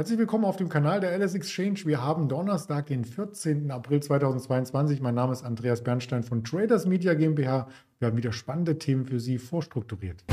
Herzlich willkommen auf dem Kanal der LS Exchange. Wir haben Donnerstag, den 14. April 2022. Mein Name ist Andreas Bernstein von Traders Media GmbH. Wir haben wieder spannende Themen für Sie vorstrukturiert.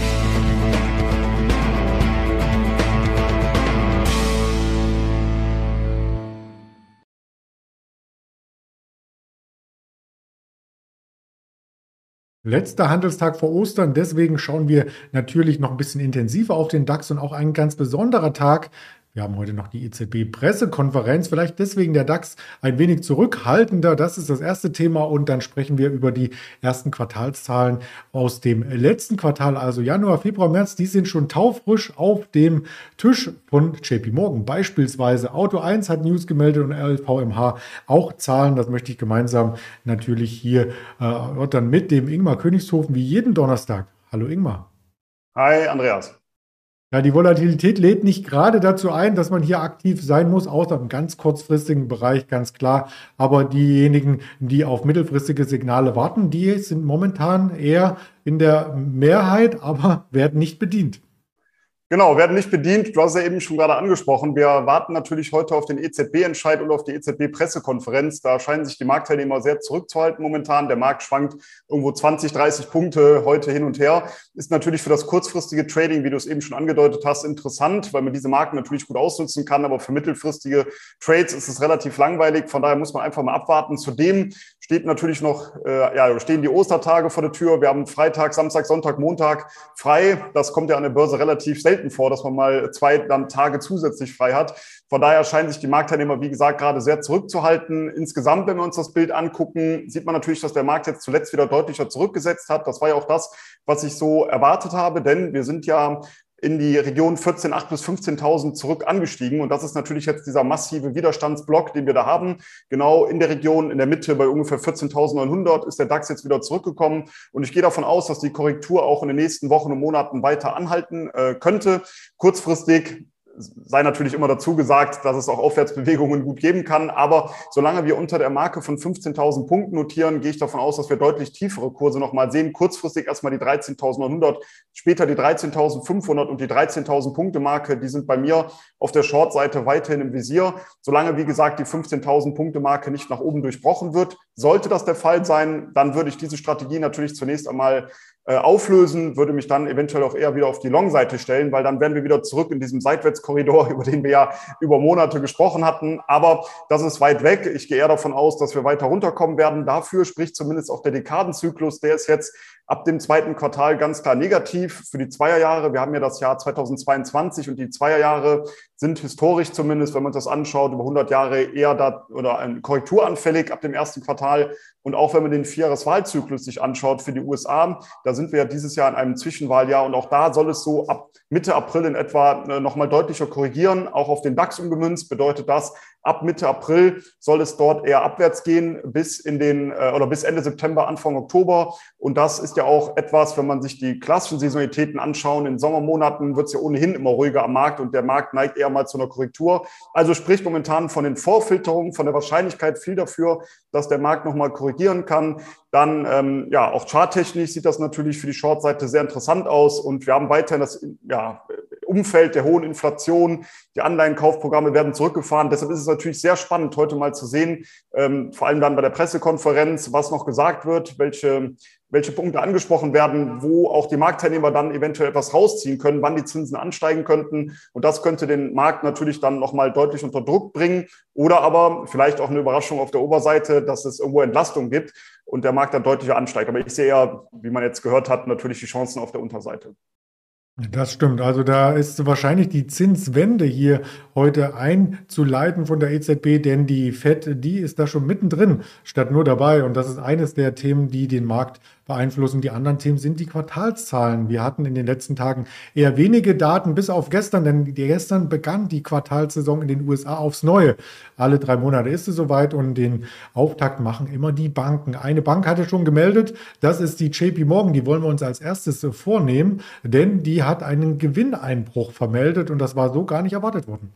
Letzter Handelstag vor Ostern, deswegen schauen wir natürlich noch ein bisschen intensiver auf den DAX und auch ein ganz besonderer Tag, wir haben heute noch die EZB-Pressekonferenz, vielleicht deswegen der DAX ein wenig zurückhaltender. Das ist das erste Thema und dann sprechen wir über die ersten Quartalszahlen aus dem letzten Quartal, also Januar, Februar, März. Die sind schon taufrisch auf dem Tisch von JP Morgan. Beispielsweise Auto 1 hat News gemeldet und LVMH auch Zahlen. Das möchte ich gemeinsam natürlich hier äh, dann mit dem Ingmar Königshofen wie jeden Donnerstag. Hallo Ingmar. Hi Andreas. Ja, die Volatilität lädt nicht gerade dazu ein, dass man hier aktiv sein muss, außer im ganz kurzfristigen Bereich, ganz klar. Aber diejenigen, die auf mittelfristige Signale warten, die sind momentan eher in der Mehrheit, aber werden nicht bedient. Genau, werden nicht bedient. Du hast ja eben schon gerade angesprochen. Wir warten natürlich heute auf den EZB-Entscheid und auf die EZB-Pressekonferenz. Da scheinen sich die Marktteilnehmer sehr zurückzuhalten momentan. Der Markt schwankt irgendwo 20, 30 Punkte heute hin und her. Ist natürlich für das kurzfristige Trading, wie du es eben schon angedeutet hast, interessant, weil man diese Marken natürlich gut ausnutzen kann. Aber für mittelfristige Trades ist es relativ langweilig. Von daher muss man einfach mal abwarten. Zudem steht natürlich noch, äh, ja, stehen die Ostertage vor der Tür. Wir haben Freitag, Samstag, Sonntag, Montag frei. Das kommt ja an der Börse relativ selten vor, dass man mal zwei dann Tage zusätzlich frei hat. Von daher scheinen sich die Marktteilnehmer, wie gesagt, gerade sehr zurückzuhalten. Insgesamt, wenn wir uns das Bild angucken, sieht man natürlich, dass der Markt jetzt zuletzt wieder deutlicher zurückgesetzt hat. Das war ja auch das, was ich so erwartet habe, denn wir sind ja in die Region 14.8 bis 15.000 zurück angestiegen. Und das ist natürlich jetzt dieser massive Widerstandsblock, den wir da haben. Genau in der Region, in der Mitte bei ungefähr 14.900 ist der DAX jetzt wieder zurückgekommen. Und ich gehe davon aus, dass die Korrektur auch in den nächsten Wochen und Monaten weiter anhalten äh, könnte. Kurzfristig sei natürlich immer dazu gesagt, dass es auch Aufwärtsbewegungen gut geben kann. Aber solange wir unter der Marke von 15.000 Punkten notieren, gehe ich davon aus, dass wir deutlich tiefere Kurse nochmal sehen. Kurzfristig erstmal die 13.900, später die 13.500 und die 13.000 Punkte Marke. Die sind bei mir auf der Short-Seite weiterhin im Visier. Solange, wie gesagt, die 15.000 Punkte Marke nicht nach oben durchbrochen wird. Sollte das der Fall sein, dann würde ich diese Strategie natürlich zunächst einmal auflösen, würde mich dann eventuell auch eher wieder auf die Long-Seite stellen, weil dann wären wir wieder zurück in diesem Seitwärtskorridor, über den wir ja über Monate gesprochen hatten. Aber das ist weit weg. Ich gehe eher davon aus, dass wir weiter runterkommen werden. Dafür spricht zumindest auch der Dekadenzyklus. Der ist jetzt ab dem zweiten Quartal ganz klar negativ für die Zweierjahre. Wir haben ja das Jahr 2022 und die Zweierjahre sind historisch zumindest, wenn man das anschaut, über 100 Jahre eher da oder ein korrekturanfällig ab dem ersten Quartal. Und auch wenn man den Vierjahreswahlzyklus sich anschaut für die USA, da sind wir ja dieses Jahr in einem Zwischenwahljahr und auch da soll es so ab Mitte April in etwa äh, nochmal deutlicher korrigieren. Auch auf den DAX umgemünzt bedeutet das, ab Mitte April soll es dort eher abwärts gehen bis in den äh, oder bis Ende September, Anfang Oktober. Und das ist ja auch etwas, wenn man sich die klassischen Saisonalitäten anschauen. In Sommermonaten wird es ja ohnehin immer ruhiger am Markt und der Markt neigt eher mal zu einer Korrektur. Also spricht momentan von den Vorfilterungen, von der Wahrscheinlichkeit viel dafür, dass der Markt nochmal korrigieren kann. Dann, ähm, ja, auch charttechnisch sieht das natürlich für die Short-Seite sehr interessant aus und wir haben weiterhin das ja, Umfeld der hohen Inflation. Die Anleihenkaufprogramme werden zurückgefahren. Deshalb ist es natürlich sehr spannend, heute mal zu sehen, ähm, vor allem dann bei der Pressekonferenz, was noch gesagt wird, welche, welche Punkte angesprochen werden, wo auch die Marktteilnehmer dann eventuell etwas rausziehen können, wann die Zinsen ansteigen könnten. Und das könnte den Markt natürlich dann nochmal deutlich unter Druck bringen. Oder aber vielleicht auch eine Überraschung auf der Oberseite, dass es irgendwo Entlastung gibt und der Markt dann deutlicher ansteigt. Aber ich sehe ja, wie man jetzt gehört hat, natürlich die Chancen auf der Unterseite. Das stimmt. Also da ist wahrscheinlich die Zinswende hier heute einzuleiten von der EZB, denn die FED, die ist da schon mittendrin, statt nur dabei. Und das ist eines der Themen, die den Markt beeinflussen. Die anderen Themen sind die Quartalszahlen. Wir hatten in den letzten Tagen eher wenige Daten, bis auf gestern, denn gestern begann die Quartalssaison in den USA aufs Neue. Alle drei Monate ist es soweit und den Auftakt machen immer die Banken. Eine Bank hatte schon gemeldet, das ist die JP Morgan, die wollen wir uns als erstes vornehmen, denn die hat einen Gewinneinbruch vermeldet und das war so gar nicht erwartet worden.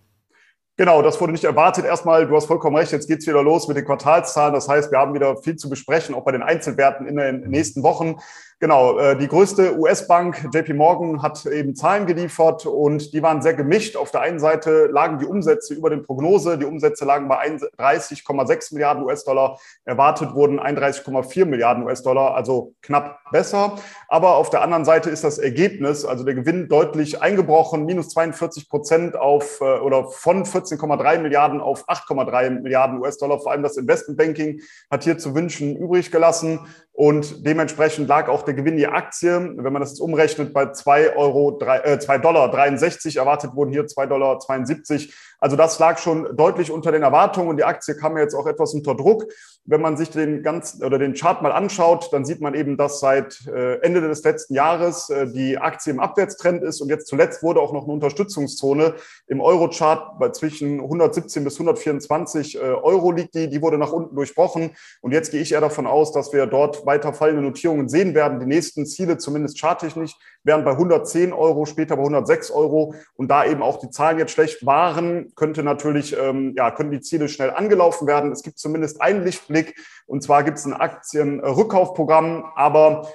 Genau, das wurde nicht erwartet. Erstmal, du hast vollkommen recht, jetzt geht's wieder los mit den Quartalszahlen. Das heißt, wir haben wieder viel zu besprechen, auch bei den Einzelwerten in den nächsten Wochen. Genau, äh, die größte US-Bank, JP Morgan, hat eben Zahlen geliefert und die waren sehr gemischt. Auf der einen Seite lagen die Umsätze über den Prognose. Die Umsätze lagen bei 31,6 Milliarden US-Dollar. Erwartet wurden 31,4 Milliarden US-Dollar, also knapp besser. Aber auf der anderen Seite ist das Ergebnis, also der Gewinn, deutlich eingebrochen, minus 42 Prozent auf äh, oder von 14,3 Milliarden auf 8,3 Milliarden US-Dollar. Vor allem das Investmentbanking hat hier zu wünschen übrig gelassen. Und dementsprechend lag auch der Gewinn je Aktie, wenn man das jetzt umrechnet, bei 2 Euro, äh, 2 Dollar 63. Erwartet wurden hier 2 Dollar 72. Also das lag schon deutlich unter den Erwartungen und die Aktie kam jetzt auch etwas unter Druck. Wenn man sich den ganzen oder den Chart mal anschaut, dann sieht man eben, dass seit äh, Ende des letzten Jahres äh, die Aktie im Abwärtstrend ist und jetzt zuletzt wurde auch noch eine Unterstützungszone im Euro-Chart bei zwischen 117 bis 124 äh, Euro liegt die, die wurde nach unten durchbrochen und jetzt gehe ich eher davon aus, dass wir dort weiter fallende Notierungen sehen werden. Die nächsten Ziele, zumindest charttechnisch, wären bei 110 Euro, später bei 106 Euro und da eben auch die Zahlen jetzt schlecht waren, könnte natürlich, ähm, ja, können die Ziele schnell angelaufen werden. Es gibt zumindest einen Lichtblick und zwar gibt es ein Aktienrückkaufprogramm, aber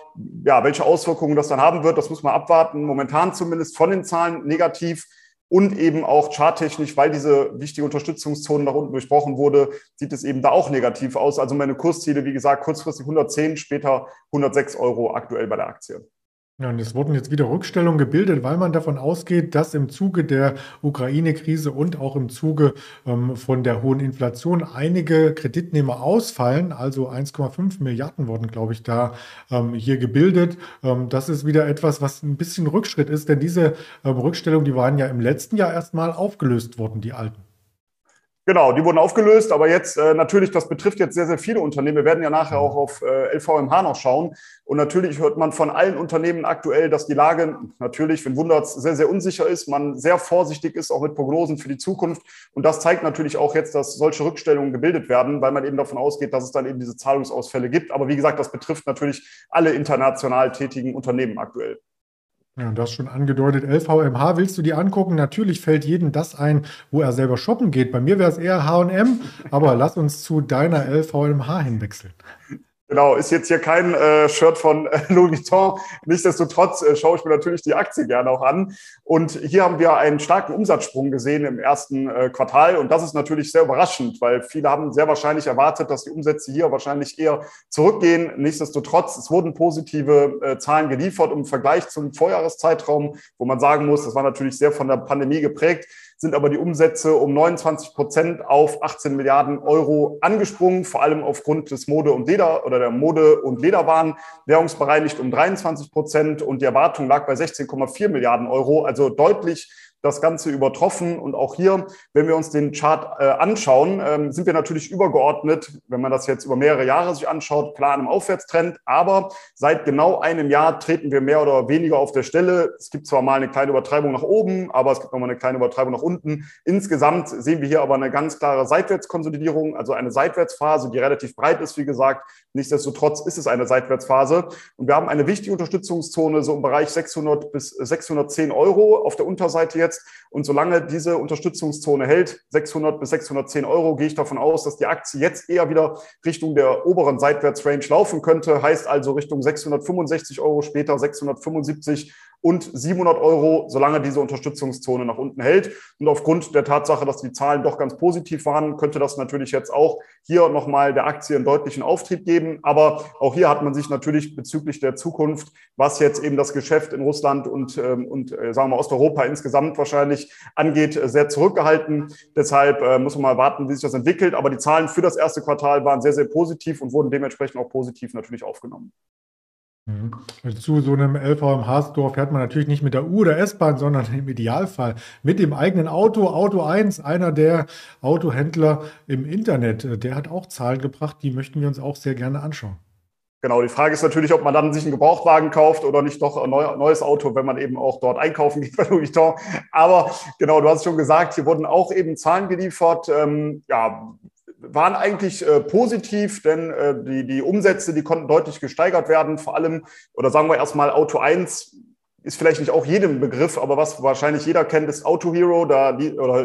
ja, welche Auswirkungen das dann haben wird, das muss man abwarten. Momentan zumindest von den Zahlen negativ und eben auch charttechnisch, weil diese wichtige Unterstützungszone nach unten durchbrochen wurde, sieht es eben da auch negativ aus. Also meine Kursziele, wie gesagt, kurzfristig 110, später 106 Euro aktuell bei der Aktie. Ja, und es wurden jetzt wieder Rückstellungen gebildet, weil man davon ausgeht, dass im Zuge der Ukraine-Krise und auch im Zuge ähm, von der hohen Inflation einige Kreditnehmer ausfallen. Also 1,5 Milliarden wurden, glaube ich, da ähm, hier gebildet. Ähm, das ist wieder etwas, was ein bisschen Rückschritt ist, denn diese ähm, Rückstellungen, die waren ja im letzten Jahr erstmal aufgelöst worden, die alten. Genau, die wurden aufgelöst, aber jetzt äh, natürlich, das betrifft jetzt sehr, sehr viele Unternehmen. Wir werden ja nachher auch auf äh, LVMH noch schauen. Und natürlich hört man von allen Unternehmen aktuell, dass die Lage natürlich, wenn Wunderts, sehr, sehr unsicher ist, man sehr vorsichtig ist, auch mit Prognosen für die Zukunft. Und das zeigt natürlich auch jetzt, dass solche Rückstellungen gebildet werden, weil man eben davon ausgeht, dass es dann eben diese Zahlungsausfälle gibt. Aber wie gesagt, das betrifft natürlich alle international tätigen Unternehmen aktuell. Ja, du hast schon angedeutet, LVMH willst du dir angucken? Natürlich fällt jedem das ein, wo er selber shoppen geht. Bei mir wäre es eher HM, aber lass uns zu deiner LVMH hinwechseln. Genau, ist jetzt hier kein äh, Shirt von äh, Louis Vuitton. Nichtsdestotrotz äh, schaue ich mir natürlich die Aktie gerne auch an. Und hier haben wir einen starken Umsatzsprung gesehen im ersten äh, Quartal. Und das ist natürlich sehr überraschend, weil viele haben sehr wahrscheinlich erwartet, dass die Umsätze hier wahrscheinlich eher zurückgehen. Nichtsdestotrotz, es wurden positive äh, Zahlen geliefert im Vergleich zum Vorjahreszeitraum, wo man sagen muss, das war natürlich sehr von der Pandemie geprägt sind aber die Umsätze um 29 Prozent auf 18 Milliarden Euro angesprungen, vor allem aufgrund des Mode- und Leder oder der Mode- und Lederwaren, währungsbereinigt um 23 Prozent und die Erwartung lag bei 16,4 Milliarden Euro, also deutlich das Ganze übertroffen. Und auch hier, wenn wir uns den Chart äh, anschauen, ähm, sind wir natürlich übergeordnet, wenn man das jetzt über mehrere Jahre sich anschaut, klar einem Aufwärtstrend. Aber seit genau einem Jahr treten wir mehr oder weniger auf der Stelle. Es gibt zwar mal eine kleine Übertreibung nach oben, aber es gibt nochmal eine kleine Übertreibung nach unten. Insgesamt sehen wir hier aber eine ganz klare Seitwärtskonsolidierung, also eine Seitwärtsphase, die relativ breit ist, wie gesagt. Nichtsdestotrotz ist es eine Seitwärtsphase. Und wir haben eine wichtige Unterstützungszone so im Bereich 600 bis 610 Euro auf der Unterseite jetzt gesetzt. Und solange diese Unterstützungszone hält, 600 bis 610 Euro, gehe ich davon aus, dass die Aktie jetzt eher wieder Richtung der oberen Seitwärtsrange laufen könnte. Heißt also Richtung 665 Euro, später 675 und 700 Euro, solange diese Unterstützungszone nach unten hält. Und aufgrund der Tatsache, dass die Zahlen doch ganz positiv waren, könnte das natürlich jetzt auch hier nochmal der Aktie einen deutlichen Auftrieb geben. Aber auch hier hat man sich natürlich bezüglich der Zukunft, was jetzt eben das Geschäft in Russland und, ähm, und äh, sagen wir Osteuropa insgesamt wahrscheinlich angeht, sehr zurückgehalten. Deshalb äh, muss man mal warten, wie sich das entwickelt. Aber die Zahlen für das erste Quartal waren sehr, sehr positiv und wurden dementsprechend auch positiv natürlich aufgenommen. Mhm. Zu so einem LVMH-Store fährt man natürlich nicht mit der U- oder S-Bahn, sondern im Idealfall mit dem eigenen Auto. Auto 1, einer der Autohändler im Internet, der hat auch Zahlen gebracht, die möchten wir uns auch sehr gerne anschauen. Genau, die Frage ist natürlich, ob man dann sich einen Gebrauchtwagen kauft oder nicht doch ein neues Auto, wenn man eben auch dort einkaufen geht bei Louis Vuitton. Aber genau, du hast schon gesagt, hier wurden auch eben Zahlen geliefert. Ähm, ja, waren eigentlich äh, positiv, denn äh, die, die Umsätze, die konnten deutlich gesteigert werden. Vor allem, oder sagen wir erstmal Auto 1 ist vielleicht nicht auch jedem Begriff, aber was wahrscheinlich jeder kennt, ist Auto Hero. Da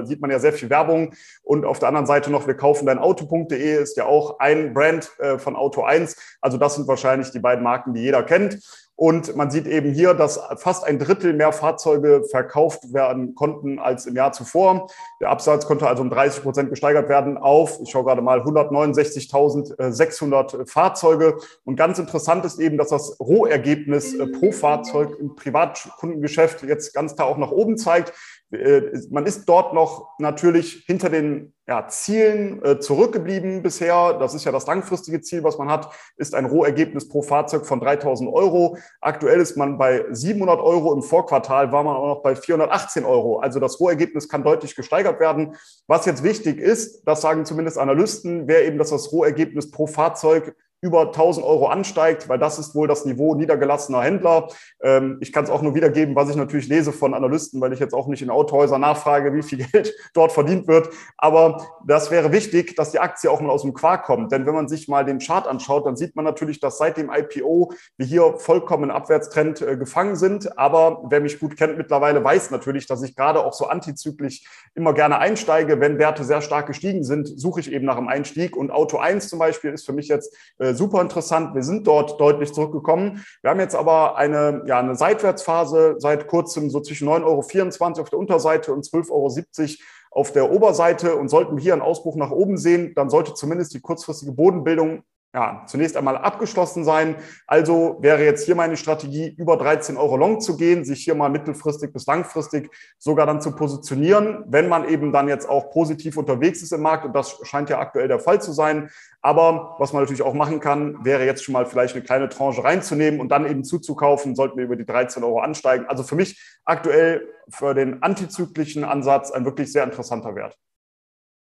sieht man ja sehr viel Werbung. Und auf der anderen Seite noch, wir kaufen dein Auto.de ist ja auch ein Brand äh, von Auto 1. Also das sind wahrscheinlich die beiden Marken, die jeder kennt. Und man sieht eben hier, dass fast ein Drittel mehr Fahrzeuge verkauft werden konnten als im Jahr zuvor. Der Absatz konnte also um 30 Prozent gesteigert werden auf, ich schaue gerade mal, 169.600 Fahrzeuge. Und ganz interessant ist eben, dass das Rohergebnis äh, pro Fahrzeug im Privatkundengeschäft jetzt ganz klar auch nach oben zeigt. Äh, man ist dort noch natürlich hinter den ja, Zielen äh, zurückgeblieben bisher. Das ist ja das langfristige Ziel, was man hat, ist ein Rohergebnis pro Fahrzeug von 3000 Euro. Aktuell ist man bei 700 Euro. Im Vorquartal war man auch noch bei 418 Euro. Also das Rohergebnis kann deutlich gesteigert werden. Was jetzt wichtig ist, das sagen zumindest Analysten, wäre eben, dass das Rohergebnis pro Fahrzeug über 1000 Euro ansteigt, weil das ist wohl das Niveau niedergelassener Händler. Ähm, ich kann es auch nur wiedergeben, was ich natürlich lese von Analysten, weil ich jetzt auch nicht in Autohäusern nachfrage, wie viel Geld dort verdient wird. Aber das wäre wichtig, dass die Aktie auch mal aus dem Quark kommt. Denn wenn man sich mal den Chart anschaut, dann sieht man natürlich, dass seit dem IPO wir hier vollkommen im Abwärtstrend äh, gefangen sind. Aber wer mich gut kennt mittlerweile, weiß natürlich, dass ich gerade auch so antizyklisch immer gerne einsteige. Wenn Werte sehr stark gestiegen sind, suche ich eben nach einem Einstieg. Und Auto 1 zum Beispiel ist für mich jetzt äh, super interessant. Wir sind dort deutlich zurückgekommen. Wir haben jetzt aber eine, ja, eine Seitwärtsphase seit kurzem so zwischen 9,24 Euro auf der Unterseite und 12,70 Euro auf der Oberseite. Und sollten wir hier einen Ausbruch nach oben sehen, dann sollte zumindest die kurzfristige Bodenbildung ja, zunächst einmal abgeschlossen sein. Also wäre jetzt hier meine Strategie, über 13 Euro Long zu gehen, sich hier mal mittelfristig bis langfristig sogar dann zu positionieren, wenn man eben dann jetzt auch positiv unterwegs ist im Markt. Und das scheint ja aktuell der Fall zu sein. Aber was man natürlich auch machen kann, wäre jetzt schon mal vielleicht eine kleine Tranche reinzunehmen und dann eben zuzukaufen, sollten wir über die 13 Euro ansteigen. Also für mich aktuell für den antizyklischen Ansatz ein wirklich sehr interessanter Wert.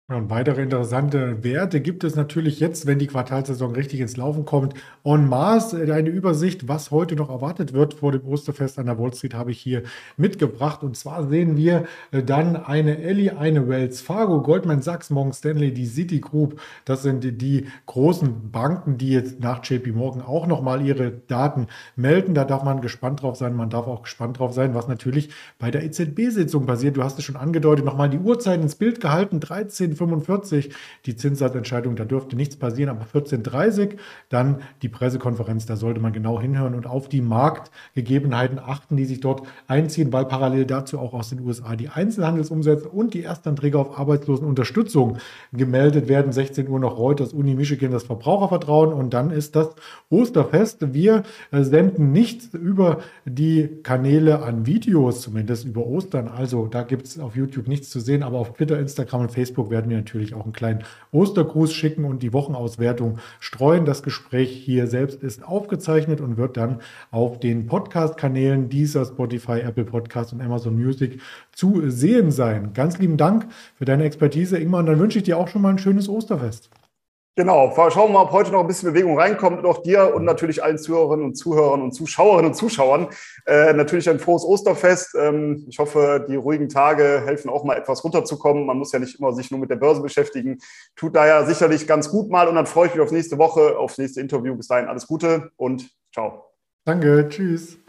Und weitere interessante Werte gibt es natürlich jetzt, wenn die Quartalsaison richtig ins Laufen kommt. En masse äh, eine Übersicht, was heute noch erwartet wird vor dem Osterfest an der Wall Street, habe ich hier mitgebracht. Und zwar sehen wir äh, dann eine Ellie, eine Wells Fargo, Goldman Sachs, Morgan Stanley, die Citigroup. Das sind die großen Banken, die jetzt nach JP Morgan auch nochmal ihre Daten melden. Da darf man gespannt drauf sein. Man darf auch gespannt drauf sein, was natürlich bei der EZB-Sitzung passiert. Du hast es schon angedeutet, nochmal die Uhrzeit ins Bild gehalten. 13 14.45 die Zinssatzentscheidung, da dürfte nichts passieren, aber 14.30 dann die Pressekonferenz, da sollte man genau hinhören und auf die Marktgegebenheiten achten, die sich dort einziehen, weil parallel dazu auch aus den USA die Einzelhandelsumsätze und die Erstanträge auf Arbeitslosenunterstützung gemeldet werden. 16 Uhr noch Reuters, Uni Michigan, das Verbrauchervertrauen und dann ist das Osterfest. Wir äh, senden nichts über die Kanäle an Videos, zumindest über Ostern. Also da gibt es auf YouTube nichts zu sehen, aber auf Twitter, Instagram und Facebook werden werden wir natürlich auch einen kleinen Ostergruß schicken und die Wochenauswertung streuen. Das Gespräch hier selbst ist aufgezeichnet und wird dann auf den Podcast-Kanälen dieser Spotify, Apple Podcast und Amazon Music zu sehen sein. Ganz lieben Dank für deine Expertise, Ingmar, und dann wünsche ich dir auch schon mal ein schönes Osterfest. Genau, schauen wir mal, ob heute noch ein bisschen Bewegung reinkommt und auch dir und natürlich allen Zuhörerinnen und Zuhörern und Zuschauerinnen und Zuschauern äh, natürlich ein frohes Osterfest. Ähm, ich hoffe, die ruhigen Tage helfen auch mal etwas runterzukommen. Man muss ja nicht immer sich nur mit der Börse beschäftigen. Tut daher sicherlich ganz gut mal und dann freue ich mich auf nächste Woche, aufs nächste Interview. Bis dahin alles Gute und ciao. Danke, tschüss.